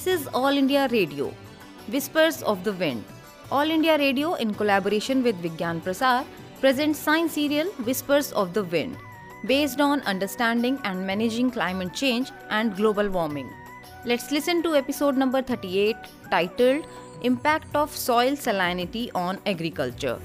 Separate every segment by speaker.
Speaker 1: This is All India Radio, Whispers of the Wind. All India Radio, in collaboration with Vigyan Prasar, presents science serial Whispers of the Wind, based on understanding and managing climate change and global warming. Let's listen to episode number 38 titled Impact of Soil Salinity on Agriculture.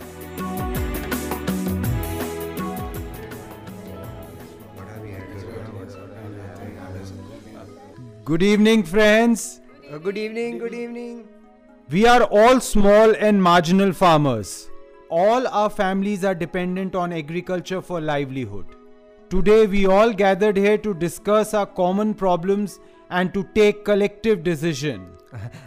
Speaker 2: Good evening, friends.
Speaker 3: Uh, good evening, good evening.
Speaker 2: We are all small and marginal farmers. All our families are dependent on agriculture for livelihood. Today, we all gathered here to discuss our common problems and to take collective decision.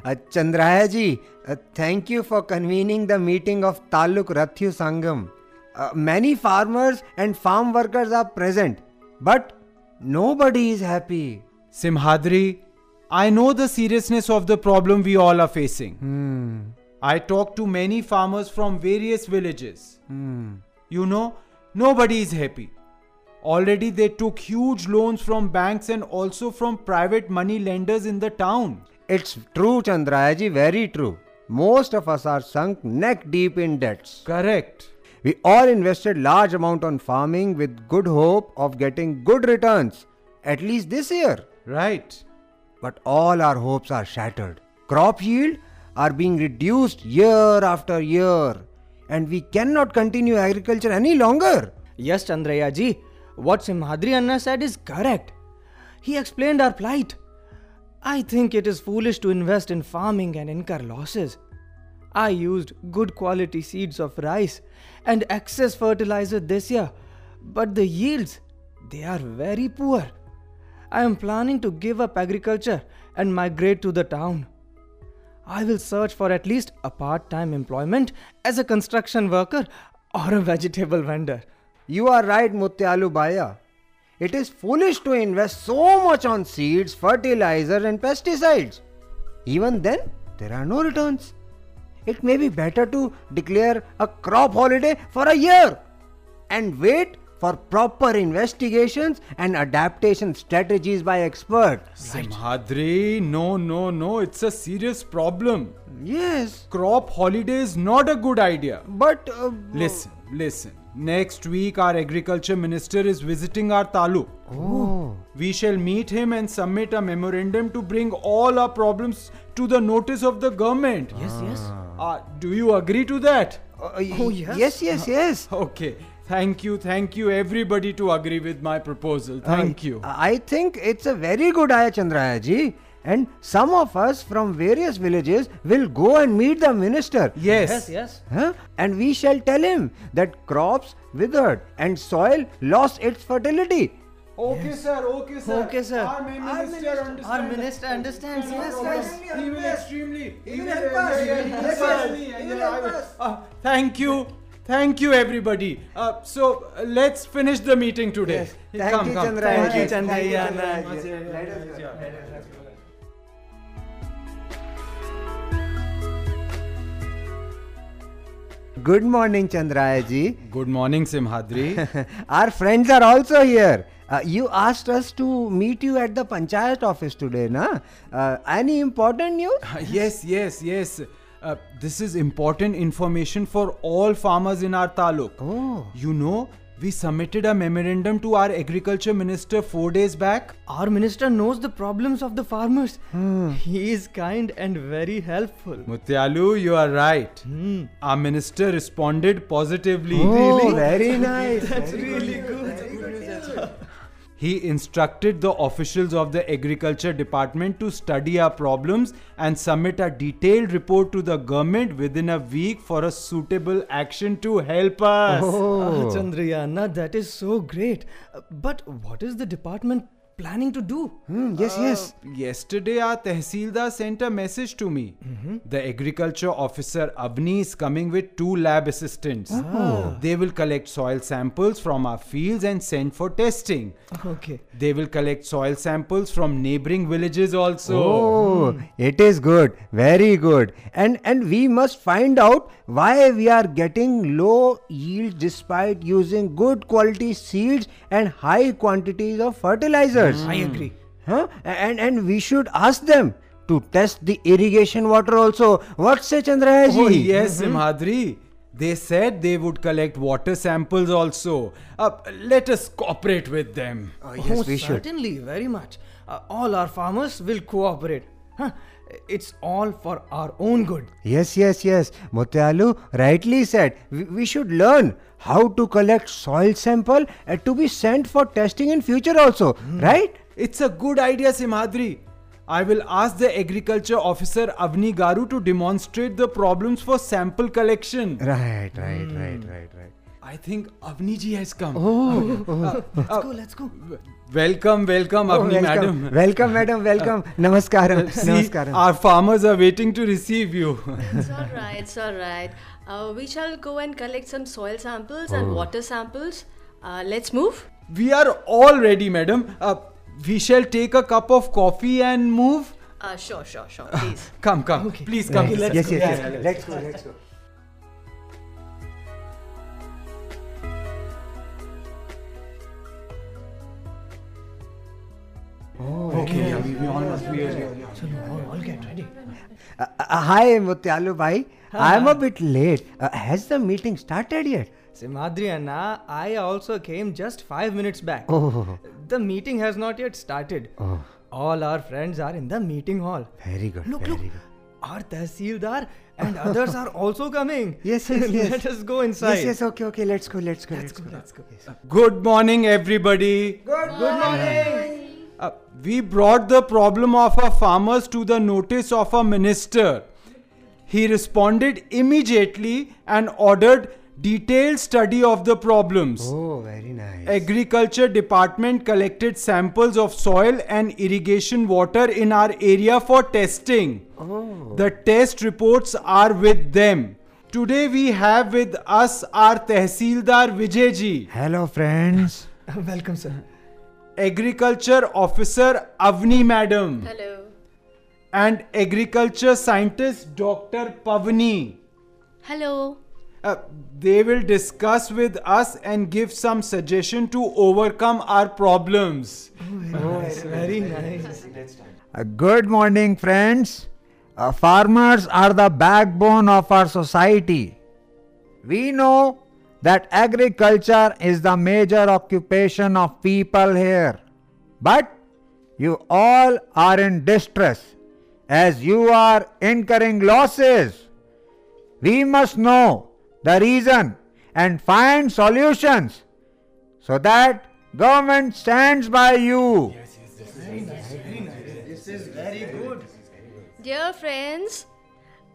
Speaker 3: Uh, Chandraya ji, uh, thank you for convening the meeting of Taluk Raithu Sangam. Uh, many farmers and farm workers are present, but nobody is happy.
Speaker 2: Simhadri, I know the seriousness of the problem we all are facing.
Speaker 3: Hmm.
Speaker 2: I talked to many farmers from various villages.
Speaker 3: Hmm.
Speaker 2: You know, nobody is happy. Already they took huge loans from banks and also from private money lenders in the town.
Speaker 3: It's true, Chandraya ji, very true. Most of us are sunk neck deep in debts.
Speaker 2: Correct.
Speaker 3: We all invested large amount on farming with good hope of getting good returns, at least this year.
Speaker 2: Right.
Speaker 3: But all our hopes are shattered. Crop yield are being reduced year after year, and we cannot continue agriculture any longer.
Speaker 4: Yes, Chandraya ji, what Simhadri Anna said is correct. He explained our plight. I think it is foolish to invest in farming and incur losses. I used good quality seeds of rice and excess fertilizer this year, but the yields they are very poor. I am planning to give up agriculture and migrate to the town. I will search for at least a part time employment as a construction worker or a vegetable vendor.
Speaker 3: You are right, Mutyalu Baya. It is foolish to invest so much on seeds, fertilizer, and pesticides. Even then, there are no returns. It may be better to declare a crop holiday for a year and wait for proper investigations and adaptation strategies by experts. Right.
Speaker 2: Simhadri, no, no, no, it's a serious problem.
Speaker 3: Yes,
Speaker 2: Crop holiday is not a good idea.
Speaker 3: but uh,
Speaker 2: Listen, listen. Next week, our agriculture minister is visiting our taluk.
Speaker 3: Oh,
Speaker 2: We shall meet him and submit a memorandum to bring all our problems to the notice of the government.
Speaker 4: Yes, yes.
Speaker 2: Uh, do you agree to that?
Speaker 3: Uh,
Speaker 4: Oh,
Speaker 3: yes,
Speaker 4: yes.
Speaker 3: yes, yes.
Speaker 2: Okay. Thank you, thank you, everybody, to agree with my proposal. Thank you.
Speaker 3: I think it's a very good idea, Chandraya ji. And some of us from various villages will go and meet the minister.
Speaker 2: Yes.
Speaker 4: Yes, yes.
Speaker 3: Huh? And we shall tell him that crops withered and soil lost its fertility.
Speaker 2: Okay, sir. Okay, sir.
Speaker 4: Okay, sir.
Speaker 2: Our main
Speaker 3: Our
Speaker 2: minister,
Speaker 3: minister-
Speaker 2: understands.
Speaker 4: Our minister understands.
Speaker 2: No
Speaker 4: Yes,
Speaker 2: problem.
Speaker 4: yes.
Speaker 2: He will extremely.
Speaker 3: He will
Speaker 2: will-
Speaker 3: help us.
Speaker 2: yeah, yeah,
Speaker 3: He will help us.
Speaker 2: yeah,
Speaker 3: He
Speaker 2: yeah, I
Speaker 3: help
Speaker 2: will-
Speaker 3: us.
Speaker 2: Uh, thank you. Thank you, everybody. Uh, so uh, let's finish the meeting today.
Speaker 3: Thank
Speaker 2: come,
Speaker 3: you,
Speaker 2: come.
Speaker 4: Thank you,
Speaker 3: ji.
Speaker 4: Chandraya.
Speaker 3: Thank you, Chandraya ji. Let us go. Good morning, Chandraya ji.
Speaker 2: Good morning, Simhadri.
Speaker 3: Our friends are also here. Uh, you asked us to meet you at the panchayat office today, na? Uh, any important news?
Speaker 2: yes, yes, yes. Uh, this is important information for all farmers in our taluk.
Speaker 3: Oh.
Speaker 2: You know, we submitted a memorandum to our agriculture minister four days back.
Speaker 4: Our minister knows the problems of the farmers. He is kind and very helpful.
Speaker 2: Mutyalu, you are right.
Speaker 4: Hmm.
Speaker 2: Our minister responded positively.
Speaker 3: Oh, very nice.
Speaker 4: That's
Speaker 3: Very
Speaker 4: really
Speaker 3: good.
Speaker 4: good.
Speaker 2: He instructed the officials of the agriculture department to study our problems and submit a detailed report to the government within a week for a suitable action to help us.
Speaker 3: Oh.
Speaker 4: Ah, Chandrayana, that is so great. But what is the department planning to do?
Speaker 3: Hmm, yes, yes.
Speaker 2: Yesterday, our Tehsildar sent a message to me.
Speaker 3: Mm-hmm.
Speaker 2: The agriculture officer Avni is coming with two lab assistants.
Speaker 3: Oh.
Speaker 2: They will collect soil samples from our fields and send for testing.
Speaker 4: Okay.
Speaker 2: They will collect soil samples from neighboring villages also.
Speaker 3: Oh, it is good, very good. And and we must find out why we are getting low yield despite using good quality seeds and high quantities of fertilizers.
Speaker 4: I agree.
Speaker 3: Huh? And and we should ask them to test the irrigation water also. What say Chandraya ji?
Speaker 2: Oh, yes, Simhadri. They said they would collect water samples also. Uh, let us cooperate with them.
Speaker 3: Oh, yes,
Speaker 4: oh,
Speaker 3: we should.
Speaker 4: certainly, very much. Uh, all our farmers will cooperate. Huh? It's all for our own good.
Speaker 3: Yes, yes, yes. Mutyalu rightly said. We, we should learn how to collect soil sample uh, to be sent for testing in future also. Right?
Speaker 2: It's a good idea, Simhadri. I will ask the agriculture officer Avni Garu to demonstrate the problems for sample collection.
Speaker 3: Right, right, right, right, right.
Speaker 2: I think Avni ji has come.
Speaker 4: Let's go, let's go.
Speaker 2: Welcome, welcome,
Speaker 3: Oh,
Speaker 2: Avni
Speaker 3: welcome,
Speaker 2: madam.
Speaker 3: welcome, madam, welcome. Namaskaram,
Speaker 2: See,
Speaker 3: namaskaram.
Speaker 2: our farmers are waiting to receive you.
Speaker 5: It's all right, it's all right. Uh, we shall go and collect some soil samples and water samples. Uh, let's move.
Speaker 2: we are all ready, madam. Uh, we shall take a cup of coffee and move.
Speaker 5: Uh, sure, sure, sure, please.
Speaker 2: Come, come. Please come.
Speaker 3: yes,
Speaker 2: sir.
Speaker 3: yes, yes, Let's go, let's go.
Speaker 2: Okay, yeah, we, we all must be ready.
Speaker 4: All, all get ready.
Speaker 3: Uh, uh, hi, Mutyalu bhai. I'm a bit late. Uh, has the meeting started yet?
Speaker 4: Simhadri Anna, I also came just five minutes back.
Speaker 3: Oh,
Speaker 4: The meeting has not yet started.
Speaker 3: oh,
Speaker 4: All our friends are in the meeting hall.
Speaker 3: very good.
Speaker 4: Look,
Speaker 3: very
Speaker 4: look.
Speaker 3: good.
Speaker 4: Our Tahsildar and others are also coming.
Speaker 3: Yes, yes, yes.
Speaker 4: Let us go inside.
Speaker 3: Yes, yes, okay, okay. Let's go, let's go, let's, go.
Speaker 4: Let's go.
Speaker 2: Good morning, everybody.
Speaker 3: Good, good morning.
Speaker 2: Uh, we brought the problem of our farmers to the notice of a minister. He responded immediately and ordered detailed study of the problems.
Speaker 3: Oh, very nice.
Speaker 2: Agriculture department collected samples of soil and irrigation water in our area for testing.
Speaker 3: Oh.
Speaker 2: The test reports are with them. Today we have with us our Tehsildar Vijayji,
Speaker 3: Hello, friends.
Speaker 4: Welcome, sir.
Speaker 2: Agriculture Officer Avni Madam,
Speaker 5: Hello.
Speaker 2: and Agriculture Scientist Dr. Pavni.
Speaker 5: Hello.
Speaker 2: Uh, they will discuss with us and give some suggestion to overcome our problems.
Speaker 4: Oh, Very nice.
Speaker 3: Uh, good morning, friends. Uh, farmers are the backbone of our society. We know that agriculture is the major occupation of people here. But you all are in distress as you are incurring losses. We must know the reason and find solutions so that government stands by you.
Speaker 5: Dear friends,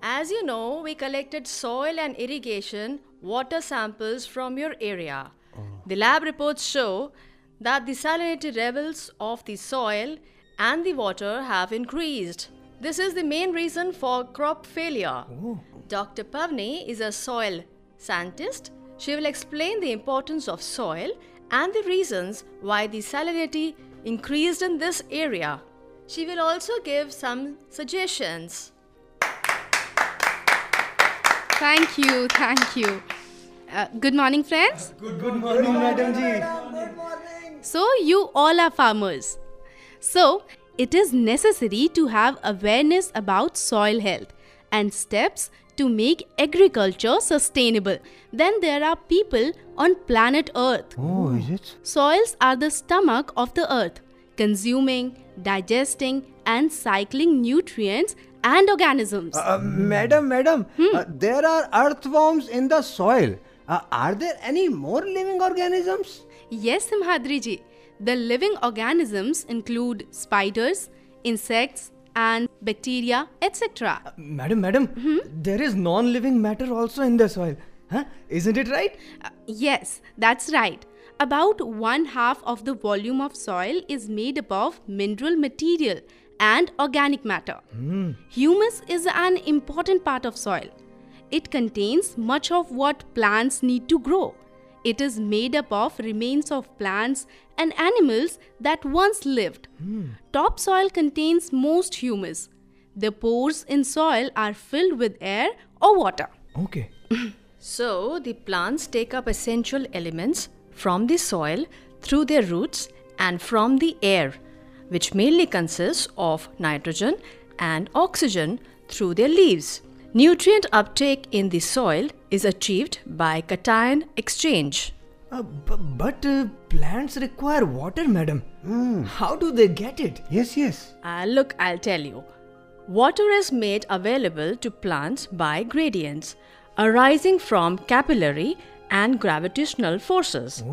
Speaker 5: as you know, we collected soil and irrigation water samples from your area. Oh. The lab reports show that the salinity levels of the soil and the water have increased. This is the main reason for crop failure. Oh. Dr. Pavni is a soil scientist. She will explain the importance of soil and the reasons why the salinity increased in this area. She will also give some suggestions.
Speaker 6: Thank you, thank you. Uh, good morning, friends.
Speaker 4: Good morning, Madam Ji.
Speaker 6: So, you all are farmers. So, it is necessary to have awareness about soil health and steps to make agriculture sustainable. Then there are people on planet Earth.
Speaker 3: Oh, is it?
Speaker 6: Soils are the stomach of the earth, consuming, digesting, and cycling nutrients and organisms.
Speaker 3: Uh, madam, madam, uh, there are earthworms in the soil. Uh, are there any more living organisms?
Speaker 6: Yes, Simhadriji. The living organisms include spiders, insects, and bacteria, etc.
Speaker 4: Madam, madam, there is non-living matter also in the soil. Huh? Isn't it right?
Speaker 6: Uh, yes, that's right. About one half of the volume of soil is made up of mineral material and organic matter. Humus is an important part of soil. It contains much of what plants need to grow. It is made up of remains of plants and animals that once lived. Topsoil contains most humus. The pores in soil are filled with air or water.
Speaker 4: Okay.
Speaker 5: So, the plants take up essential elements from the soil through their roots and from the air, which mainly consists of nitrogen and oxygen through their leaves. Nutrient uptake in the soil is achieved by cation exchange.
Speaker 4: Uh, bu- but uh, plants require water, madam. How do they get it?
Speaker 3: Yes, yes.
Speaker 5: Uh, look, I'll tell you. Water is made available to plants by gradients arising from capillary and gravitational forces.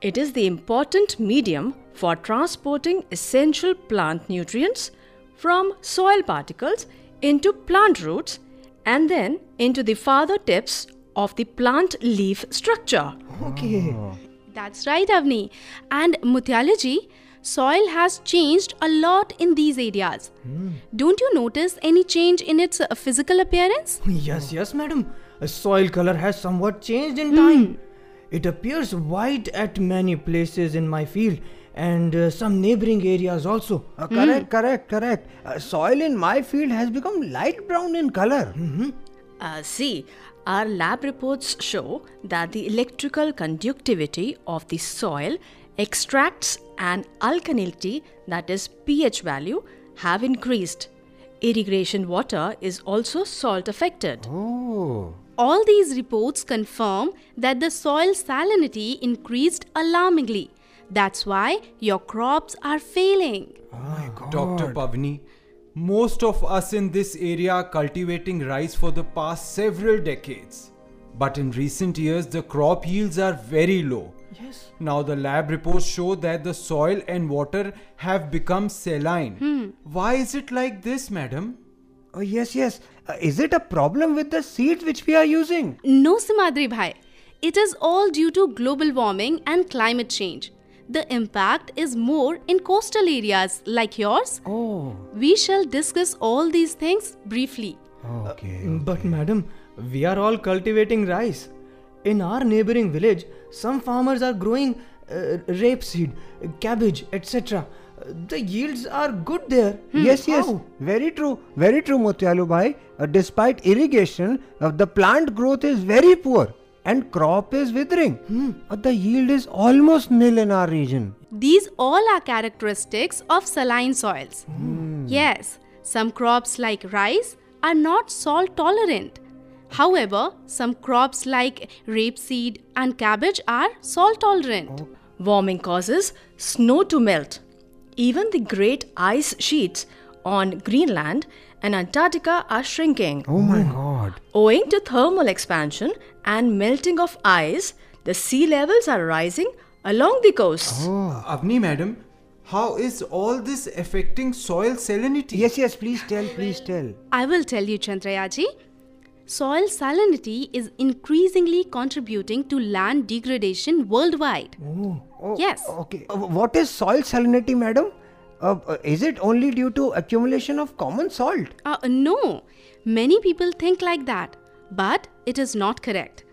Speaker 5: It is the important medium for transporting essential plant nutrients from soil particles into plant roots and then into the farther tips of the plant leaf structure.
Speaker 4: Okay. Ah.
Speaker 6: That's right, Avni. And Mutyalaji, soil has changed a lot in these areas. Hmm. Don't you notice any change in its uh, physical appearance?
Speaker 4: Yes, yes, madam. A soil color has somewhat changed in time. Hmm. It appears white at many places in my field and uh, some neighboring areas also.
Speaker 3: Uh, correct, correct, correct. Uh, soil in my field has become light brown in color.
Speaker 5: Uh, see, our lab reports show that the electrical conductivity of the soil extracts and alkalinity, that is pH value, have increased. Irrigation water is also salt affected.
Speaker 3: Oh.
Speaker 6: All these reports confirm that the soil salinity increased alarmingly. That's why your crops are failing. Oh my God.
Speaker 2: Dr. Pavni, most of us in this area are cultivating rice for the past several decades. But in recent years, the crop yields are very low.
Speaker 4: Yes.
Speaker 2: Now, the lab reports show that the soil and water have become saline. Hmm. Why is it like this, madam?
Speaker 3: Oh, yes, yes. Uh, is it a problem with the seeds which we are using?
Speaker 6: No, Simhadri Bhai. It is all due to global warming and climate change. The impact is more in coastal areas like yours.
Speaker 3: Oh.
Speaker 6: We shall discuss all these things briefly.
Speaker 3: Okay.
Speaker 4: But, madam, we are all cultivating rice. In our neighboring village, some farmers are growing uh, rapeseed, cabbage, etc. The yields are good there.
Speaker 3: Yes, yes.
Speaker 4: How?
Speaker 3: Very true. Very true, Mutyalu Bhai. Uh, despite irrigation, uh, the plant growth is very poor and crop is withering. Uh, the yield is almost nil in our region.
Speaker 6: These all are characteristics of saline soils. Yes, some crops like rice are not salt tolerant. However, some crops like rapeseed and cabbage are salt tolerant.
Speaker 5: Warming causes snow to melt. Even the great ice sheets on Greenland and Antarctica are shrinking.
Speaker 3: Oh my god.
Speaker 5: Owing to thermal expansion and melting of ice, the sea levels are rising along the coast.
Speaker 2: Avni, madam, how is all this affecting soil salinity?
Speaker 3: Yes, yes, please tell, please tell.
Speaker 6: I will tell you, Chandrayaji. Soil salinity is increasingly contributing to land degradation worldwide.
Speaker 3: Oh,
Speaker 6: Yes.
Speaker 3: Okay. Uh, what is soil salinity, madam? Uh, is it only due to accumulation of common salt?
Speaker 6: Uh, no, many people think like that, but it is not correct.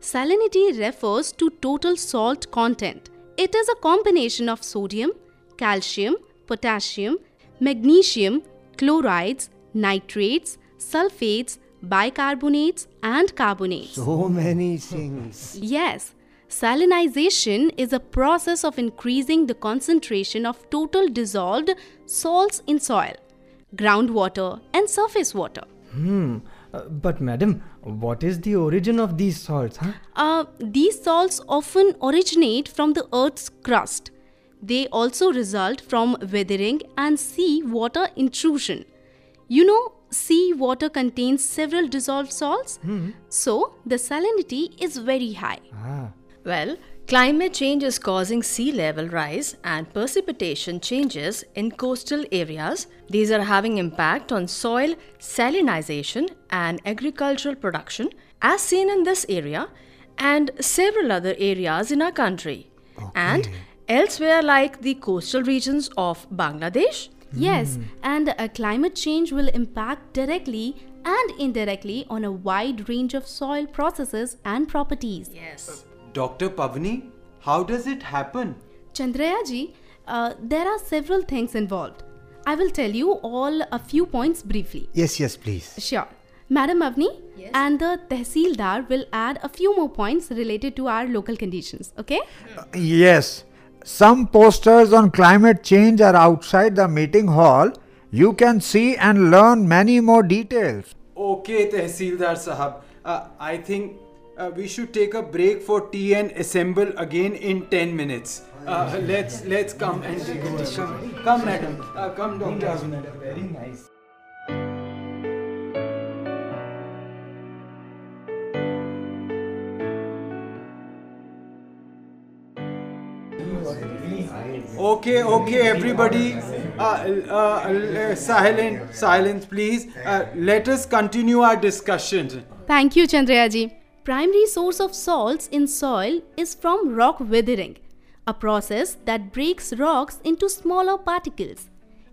Speaker 6: Salinity refers to total salt content. It is a combination of sodium, calcium, potassium, magnesium, chlorides, nitrates, sulfates, bicarbonates, and carbonates.
Speaker 3: So many things.
Speaker 6: Yes, salinization is a process of increasing the concentration of total dissolved salts in soil, groundwater, and surface water.
Speaker 4: Hmm. Uh, but, madam, what is the origin of these salts? Huh?
Speaker 6: Uh, these salts often originate from the Earth's crust. They also result from weathering and sea water intrusion. You know, sea water contains several dissolved salts, so the salinity is very high.
Speaker 4: Ah.
Speaker 5: Well, climate change is causing sea level rise and precipitation changes in coastal areas. These are having impact on soil salinization and agricultural production as seen in this area and several other areas in our country. And elsewhere like the coastal regions of Bangladesh,
Speaker 6: Yes, and uh, climate change will impact directly and indirectly on a wide range of soil processes and properties.
Speaker 5: Yes.
Speaker 2: Dr. Pavni, how does it happen?
Speaker 6: Chandraya ji, uh, there are several things involved. I will tell you all a few points briefly.
Speaker 3: Yes, yes, please.
Speaker 6: Sure. Madam Avni and the Tehsildar will add a few more points related to our local conditions, okay?
Speaker 7: Yes, some posters on climate change are outside the meeting hall.
Speaker 3: You can see and learn many more details.
Speaker 2: Okay, Tehsildar Sahab. Uh, I think uh, we should take a break for tea and assemble again in 10 minutes. Uh, let's let's come and take a tea. Come, come madam. Uh, come, doctor.
Speaker 4: Very nice.
Speaker 2: Okay, okay, everybody. Uh, uh, uh, silent, silence, please. Uh, let us continue our discussion.
Speaker 6: Thank you, Chandrayaji. Primary source of salts in soil is from rock weathering, a process that breaks rocks into smaller particles.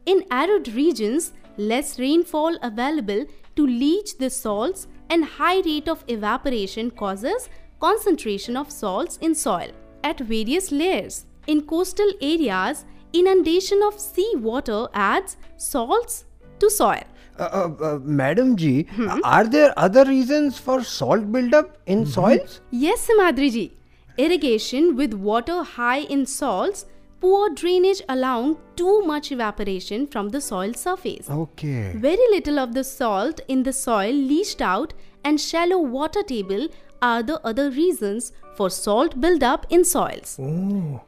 Speaker 6: In arid regions, less rainfall available to leach the salts and high rate of evaporation causes concentration of salts in soil at various layers. In coastal areas, inundation of sea water adds salts to soil.
Speaker 3: Uh, uh, uh, Madam Ji, are there other reasons for salt buildup in soils?
Speaker 6: Yes, Simhadriji. Irrigation with water high in salts, poor drainage allowing too much evaporation from the soil surface.
Speaker 3: Okay.
Speaker 6: Very little of the salt in the soil leached out and shallow water table are the other reasons for salt buildup in soils.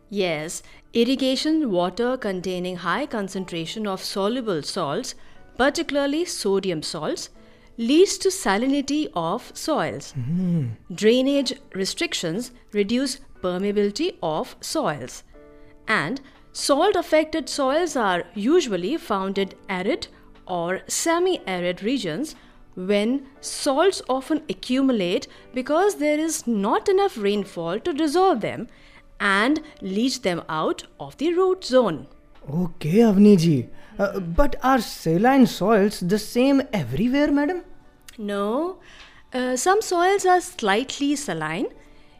Speaker 5: Yes, irrigation water containing high concentration of soluble salts, particularly sodium salts, leads to salinity of soils. Drainage restrictions reduce permeability of soils. And salt affected soils are usually found in arid or semi arid regions when salts often accumulate because there is not enough rainfall to dissolve them and leach them out of the root zone.
Speaker 4: Okay, Avni ji. Uh, but are saline soils the same everywhere, madam?
Speaker 5: No, uh, some soils are slightly saline.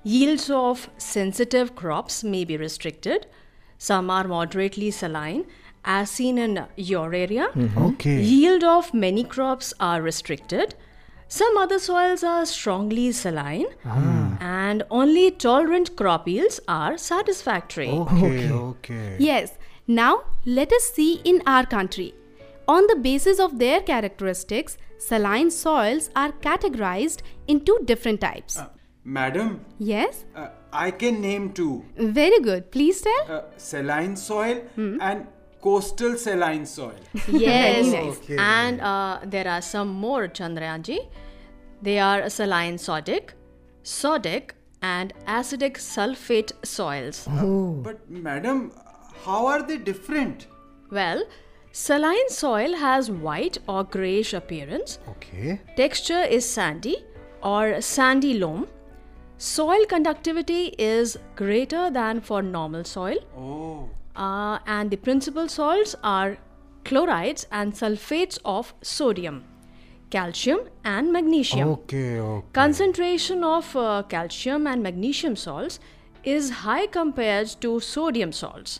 Speaker 5: Yields of sensitive crops may be restricted. Some are moderately saline, as seen in your area.
Speaker 3: Okay.
Speaker 5: Yield of many crops are restricted. Some other soils are strongly saline, and only tolerant crop yields are satisfactory.
Speaker 3: Okay, okay.
Speaker 6: Yes, now let us see in our country. On the basis of their characteristics, saline soils are categorized into different types.
Speaker 2: Madam,
Speaker 6: Yes,
Speaker 2: uh, I can name two.
Speaker 6: very good. Please tell.
Speaker 2: Uh, saline soil and coastal saline soil.
Speaker 5: Yes,
Speaker 3: Okay.
Speaker 5: and uh, there are some more, Chandrayanji. They are saline sodic, sodic, and acidic sulfate soils.
Speaker 2: But madam, how are they different?
Speaker 5: Well, saline soil has white or grayish appearance.
Speaker 3: Okay.
Speaker 5: Texture is sandy or sandy loam. Soil conductivity is greater than for normal soil.
Speaker 2: Oh.
Speaker 5: Uh, and the principal salts are chlorides and sulfates of sodium, calcium, and magnesium.
Speaker 3: Okay, okay.
Speaker 5: Concentration of uh, calcium and magnesium salts is high compared to sodium salts.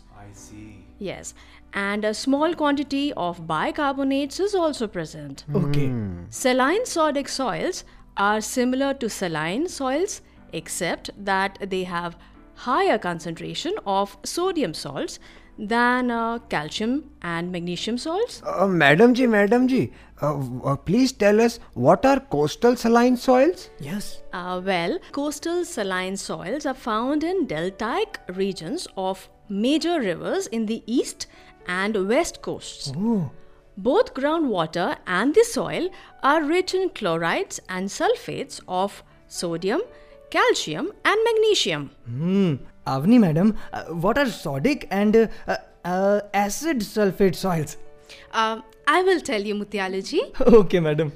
Speaker 2: I see.
Speaker 5: Yes, and a small quantity of bicarbonates is also present.
Speaker 4: Okay.
Speaker 5: Saline sodic soils are similar to saline soils except that they have higher concentration of sodium salts than uh, calcium and magnesium salts.
Speaker 3: Uh, Madam Ji, Madam Ji, uh, uh, please tell us what are coastal saline soils?
Speaker 4: Yes.
Speaker 5: Uh, well, coastal saline soils are found in deltaic regions of major rivers in the east and west coasts.
Speaker 4: Oh.
Speaker 5: Both groundwater and the soil are rich in chlorides and sulfates of sodium, calcium, and magnesium.
Speaker 4: Hmm. Avni, madam, uh, what are sodic and uh, uh, acid sulfate soils?
Speaker 6: Um, I will tell you, Mutyaluji.
Speaker 4: okay, madam.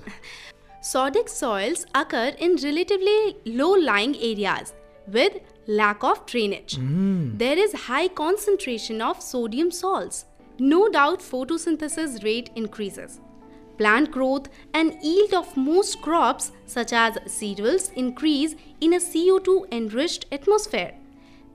Speaker 6: Sodic soils occur in relatively low lying areas with lack of drainage. Hmm. There is high concentration of sodium salts. No doubt photosynthesis rate increases. Plant growth and yield of most crops such as cereals increase in a CO2 enriched atmosphere.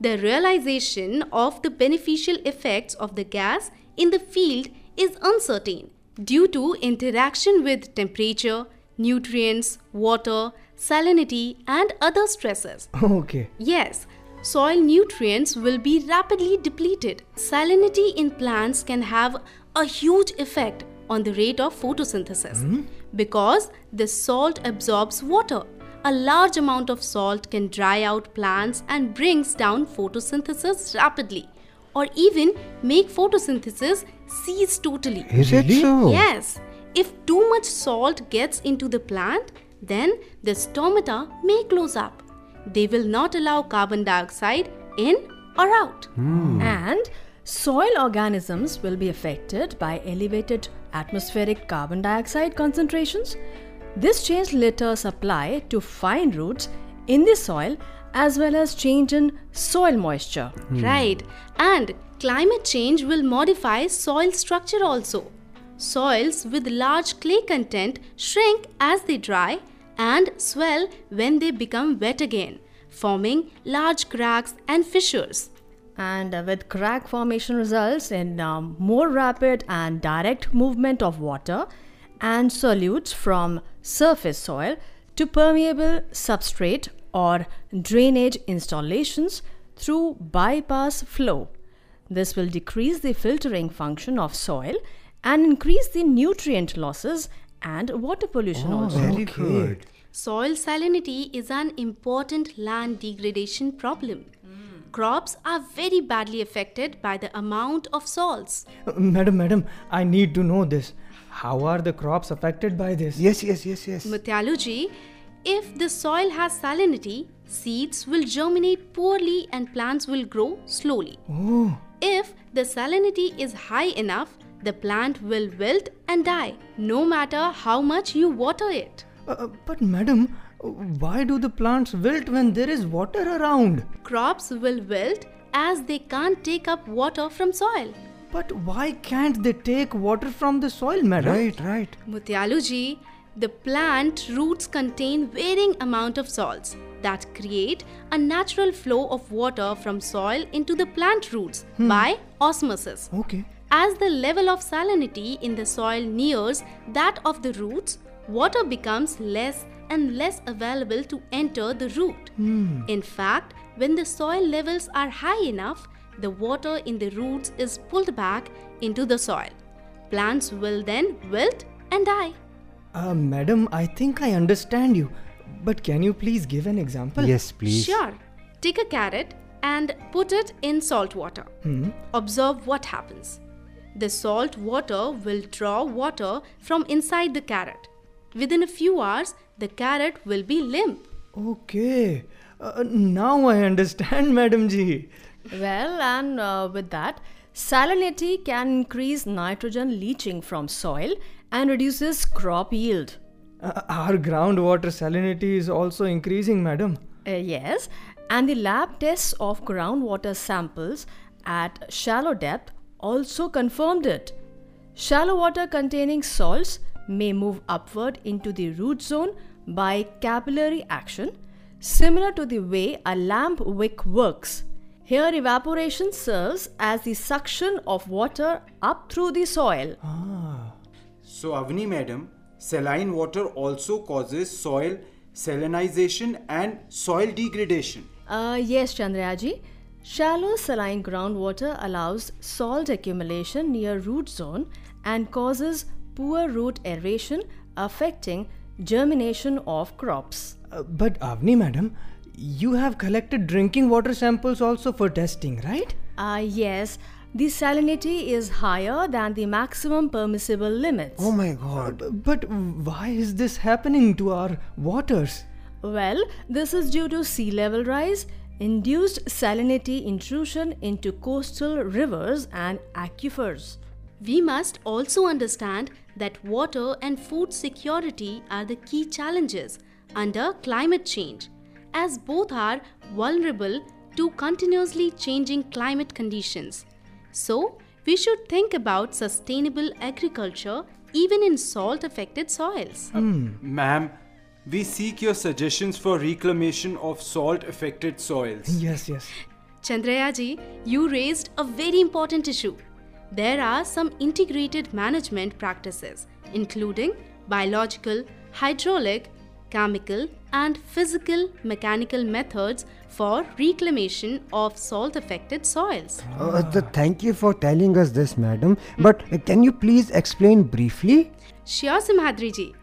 Speaker 6: The realization of the beneficial effects of the gas in the field is uncertain due to interaction with temperature, nutrients, water, salinity, and other stresses.
Speaker 4: Okay.
Speaker 6: Yes, soil nutrients will be rapidly depleted. Salinity in plants can have a huge effect on the rate of photosynthesis hmm? because the salt absorbs water. A large amount of salt can dry out plants and brings down photosynthesis rapidly or even make photosynthesis cease totally.
Speaker 3: Is it so?
Speaker 6: Yes, if too much salt gets into the plant, then the stomata may close up. They will not allow carbon dioxide in or out. Hmm.
Speaker 5: And soil organisms will be affected by elevated atmospheric carbon dioxide concentrations. This change later supply to fine roots in the soil as well as change in soil moisture. Hmm.
Speaker 6: Right. And climate change will modify soil structure also. Soils with large clay content shrink as they dry and swell when they become wet again, forming large cracks and fissures.
Speaker 5: And uh, with crack formation results in um, more rapid and direct movement of water and solutes from surface soil to permeable substrate or drainage installations through bypass flow. This will decrease the filtering function of soil and increase the nutrient losses and water pollution also.
Speaker 3: Very good.
Speaker 6: Soil salinity is an important land degradation problem. Crops are very badly affected by the amount of salts.
Speaker 4: Uh, madam, madam, I need to know this. How are the crops affected by this?
Speaker 3: Yes, yes, yes, yes.
Speaker 6: Mutyaluji, if the soil has salinity, seeds will germinate poorly and plants will grow slowly.
Speaker 4: Oh,
Speaker 6: If the salinity is high enough, the plant will wilt and die, no matter how much you water it.
Speaker 4: uh, uh, but madam, why do the plants wilt when there is water around?
Speaker 6: Crops will wilt as they can't take up water from soil.
Speaker 4: But why can't they take water from the soil, madam?
Speaker 3: Right, right.
Speaker 6: Mutyaluji, the plant roots contain varying amount of salts that create a natural flow of water from soil into the plant roots by osmosis.
Speaker 4: Okay.
Speaker 6: As the level of salinity in the soil nears that of the roots, water becomes less and less available to enter the root. In fact, when the soil levels are high enough, the water in the roots is pulled back into the soil. Plants will then wilt and die.
Speaker 4: Uh, madam, I think I understand you. But can you please give an example?
Speaker 3: Yes, please.
Speaker 6: Sure. Take a carrot and put it in salt water. Observe what happens. The salt water will draw water from inside the carrot. Within a few hours, the carrot will be limp.
Speaker 4: Okay. Uh, now I understand, Madam Ji.
Speaker 5: Well, and uh, with that, salinity can increase nitrogen leaching from soil and reduces crop yield.
Speaker 4: Uh, our groundwater salinity is also increasing, Madam.
Speaker 5: Uh, yes, and the lab tests of groundwater samples at shallow depth also confirmed it. Shallow water containing salts may move upward into the root zone by capillary action, similar to the way a lamp wick works. Here, evaporation serves as the suction of water up through the soil. Ah.
Speaker 2: So, Avni madam, saline water also causes soil salinization and soil degradation.
Speaker 5: Uh, yes, Chandrayaji. Shallow saline groundwater allows salt accumulation near root zone and causes poor root aeration, affecting germination of crops.
Speaker 4: Uh, but Avni, Madam, you have collected drinking water samples also for testing, right?
Speaker 5: Uh, yes, the salinity is higher than the maximum permissible limits.
Speaker 3: Oh my god.
Speaker 4: B- But why is this happening to our waters?
Speaker 5: Well, this is due to sea level rise, induced salinity intrusion into coastal rivers and aquifers.
Speaker 6: We must also understand that water and food security are the key challenges under climate change, as both are vulnerable to continuously changing climate conditions. So, we should think about sustainable agriculture even in salt affected soils. Hmm.
Speaker 2: Ma'am, we seek your suggestions for reclamation of salt affected soils.
Speaker 4: Yes, yes.
Speaker 6: Chandrayaji, you raised a very important issue. There are some integrated management practices, including biological, hydraulic, chemical, and physical mechanical methods for reclamation of salt affected soils.
Speaker 3: Uh, the, thank you for telling us this, madam. But uh, can you please explain briefly?
Speaker 6: Sure, Simhadri ji.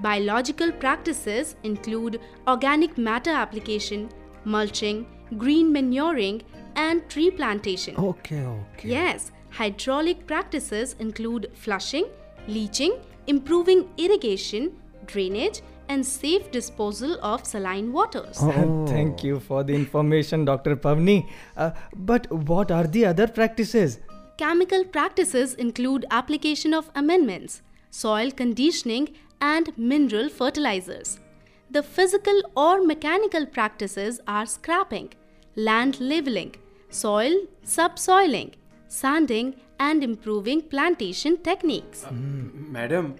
Speaker 6: Biological practices include organic matter application, mulching, green manuring, and tree plantation.
Speaker 3: Okay, okay.
Speaker 6: Yes, hydraulic practices include flushing, leaching, improving irrigation, drainage, and safe disposal of saline waters.
Speaker 3: Oh.
Speaker 4: Thank you for the information, Dr. Pavni. Uh, but what are the other practices?
Speaker 6: Chemical practices include application of amendments, soil conditioning, and mineral fertilizers. The physical or mechanical practices are scrapping, land leveling, soil subsoiling, sanding, and improving plantation techniques.
Speaker 2: Uh, madam,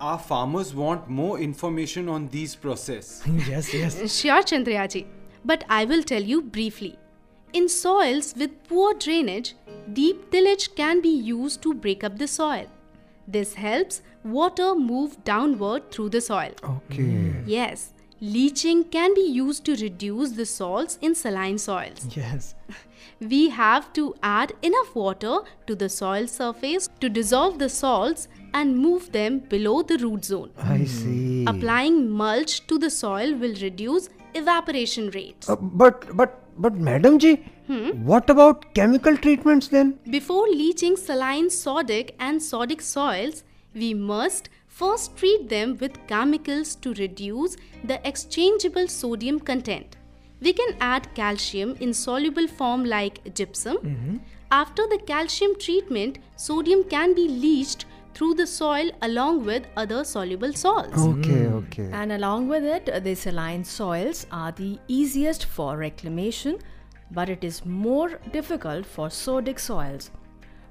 Speaker 2: our farmers want more information on these processes.
Speaker 4: yes, yes.
Speaker 6: Sure, Chandrayaji. But I will tell you briefly. In soils with poor drainage, deep tillage can be used to break up the soil. This helps water move downward through the soil.
Speaker 3: Okay.
Speaker 6: Yes, leaching can be used to reduce the salts in saline soils.
Speaker 4: Yes.
Speaker 6: We have to add enough water to the soil surface to dissolve the salts and move them below the root zone.
Speaker 3: I see.
Speaker 6: Applying mulch to the soil will reduce evaporation rates.
Speaker 3: Uh, but, but, but, madam ji, what about chemical treatments then?
Speaker 6: Before leaching saline sodic and sodic soils, we must first treat them with chemicals to reduce the exchangeable sodium content. We can add calcium in soluble form like gypsum. After the calcium treatment, sodium can be leached through the soil along with other soluble salts.
Speaker 3: Okay, okay.
Speaker 5: And along with it, the saline soils are the easiest for reclamation, but it is more difficult for sodic soils.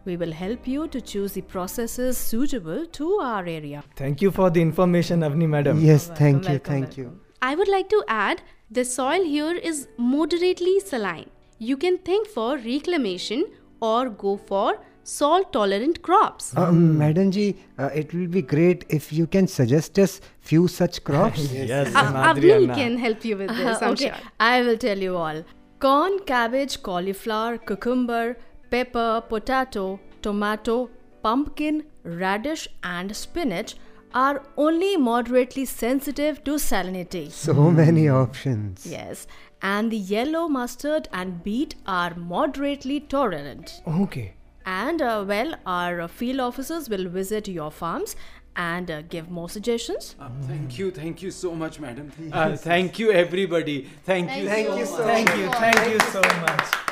Speaker 5: We will help you to choose the processes suitable to our area.
Speaker 4: Thank you for the information, Avni madam.
Speaker 3: Yes, thank you,
Speaker 5: welcome,
Speaker 3: thank you.
Speaker 6: I would like to add the soil here is moderately saline. You can think for reclamation or go for salt tolerant crops.
Speaker 3: Uh, Madam ji, uh, it will be great if you can suggest us few such crops.
Speaker 4: Yes,
Speaker 6: Uh, Avni can help you with this, I'm
Speaker 5: okay,
Speaker 6: sure.
Speaker 5: I will tell you all. Corn, cabbage, cauliflower, cucumber, pepper, potato, tomato, pumpkin, radish, and spinach are only moderately sensitive to salinity.
Speaker 3: So many options.
Speaker 5: Yes, and the yellow mustard and beet are moderately tolerant.
Speaker 4: Okay.
Speaker 5: And uh, well, our field officers will visit your farms and uh, give more suggestions.
Speaker 2: Uh, thank you, thank you so much, madam. Uh, thank you, everybody. Thank, you.
Speaker 3: Thank
Speaker 2: so
Speaker 3: you so
Speaker 2: much.
Speaker 4: Thank you, thank you so much.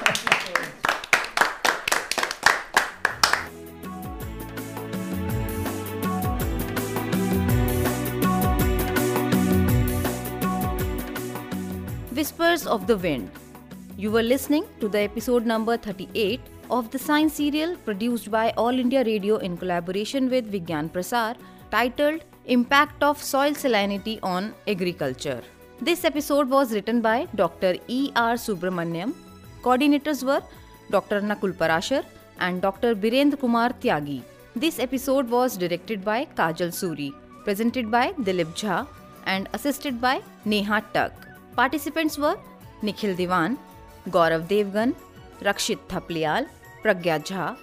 Speaker 1: Whispers of the Wind. You were listening to the episode number 38 of the science serial produced by All India Radio in collaboration with Vigyan Prasar titled Impact of Soil Salinity on Agriculture. This episode was written by Dr. E. R. Subramaniam. Coordinators were Dr. Nakul Parashar and Dr. Birendra Kumar Tyagi. This episode was directed by Kajal Suri, presented by Dilip Jha, and assisted by Neha Tuck. Participants were Nikhil Diwan, Gaurav Devgan, Rakshit Thapliyal, Pragya Jha,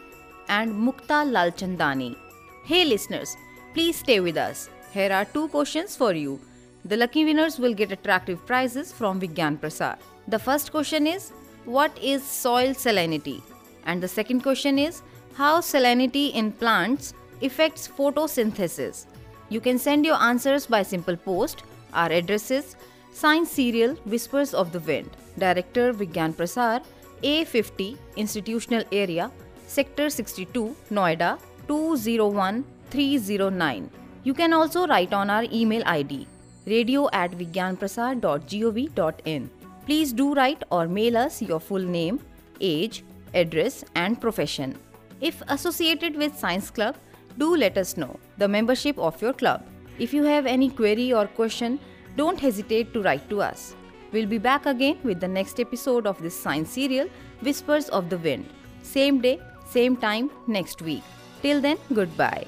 Speaker 1: and Mukta Lalchandani. Hey listeners, please stay with us. Here are two questions for you. The lucky winners will get attractive prizes from Vigyan Prasar. The first question is What is soil salinity? And the second question is How salinity in plants affects photosynthesis? You can send your answers by simple post. Our address is Science Serial Whispers of the Wind, Director Vigyan Prasar, A50 Institutional Area, Sector 62, Noida 201309. You can also write on our email ID radio at vigyanprasar.gov.in. Please do write or mail us your full name, age, address, and profession. If associated with Science Club, do let us know the membership of your club. If you have any query or question, don't hesitate to write to us. We'll be back again with the next episode of this science serial, Whispers of the Wind. Same day, same time next week. Till then, goodbye.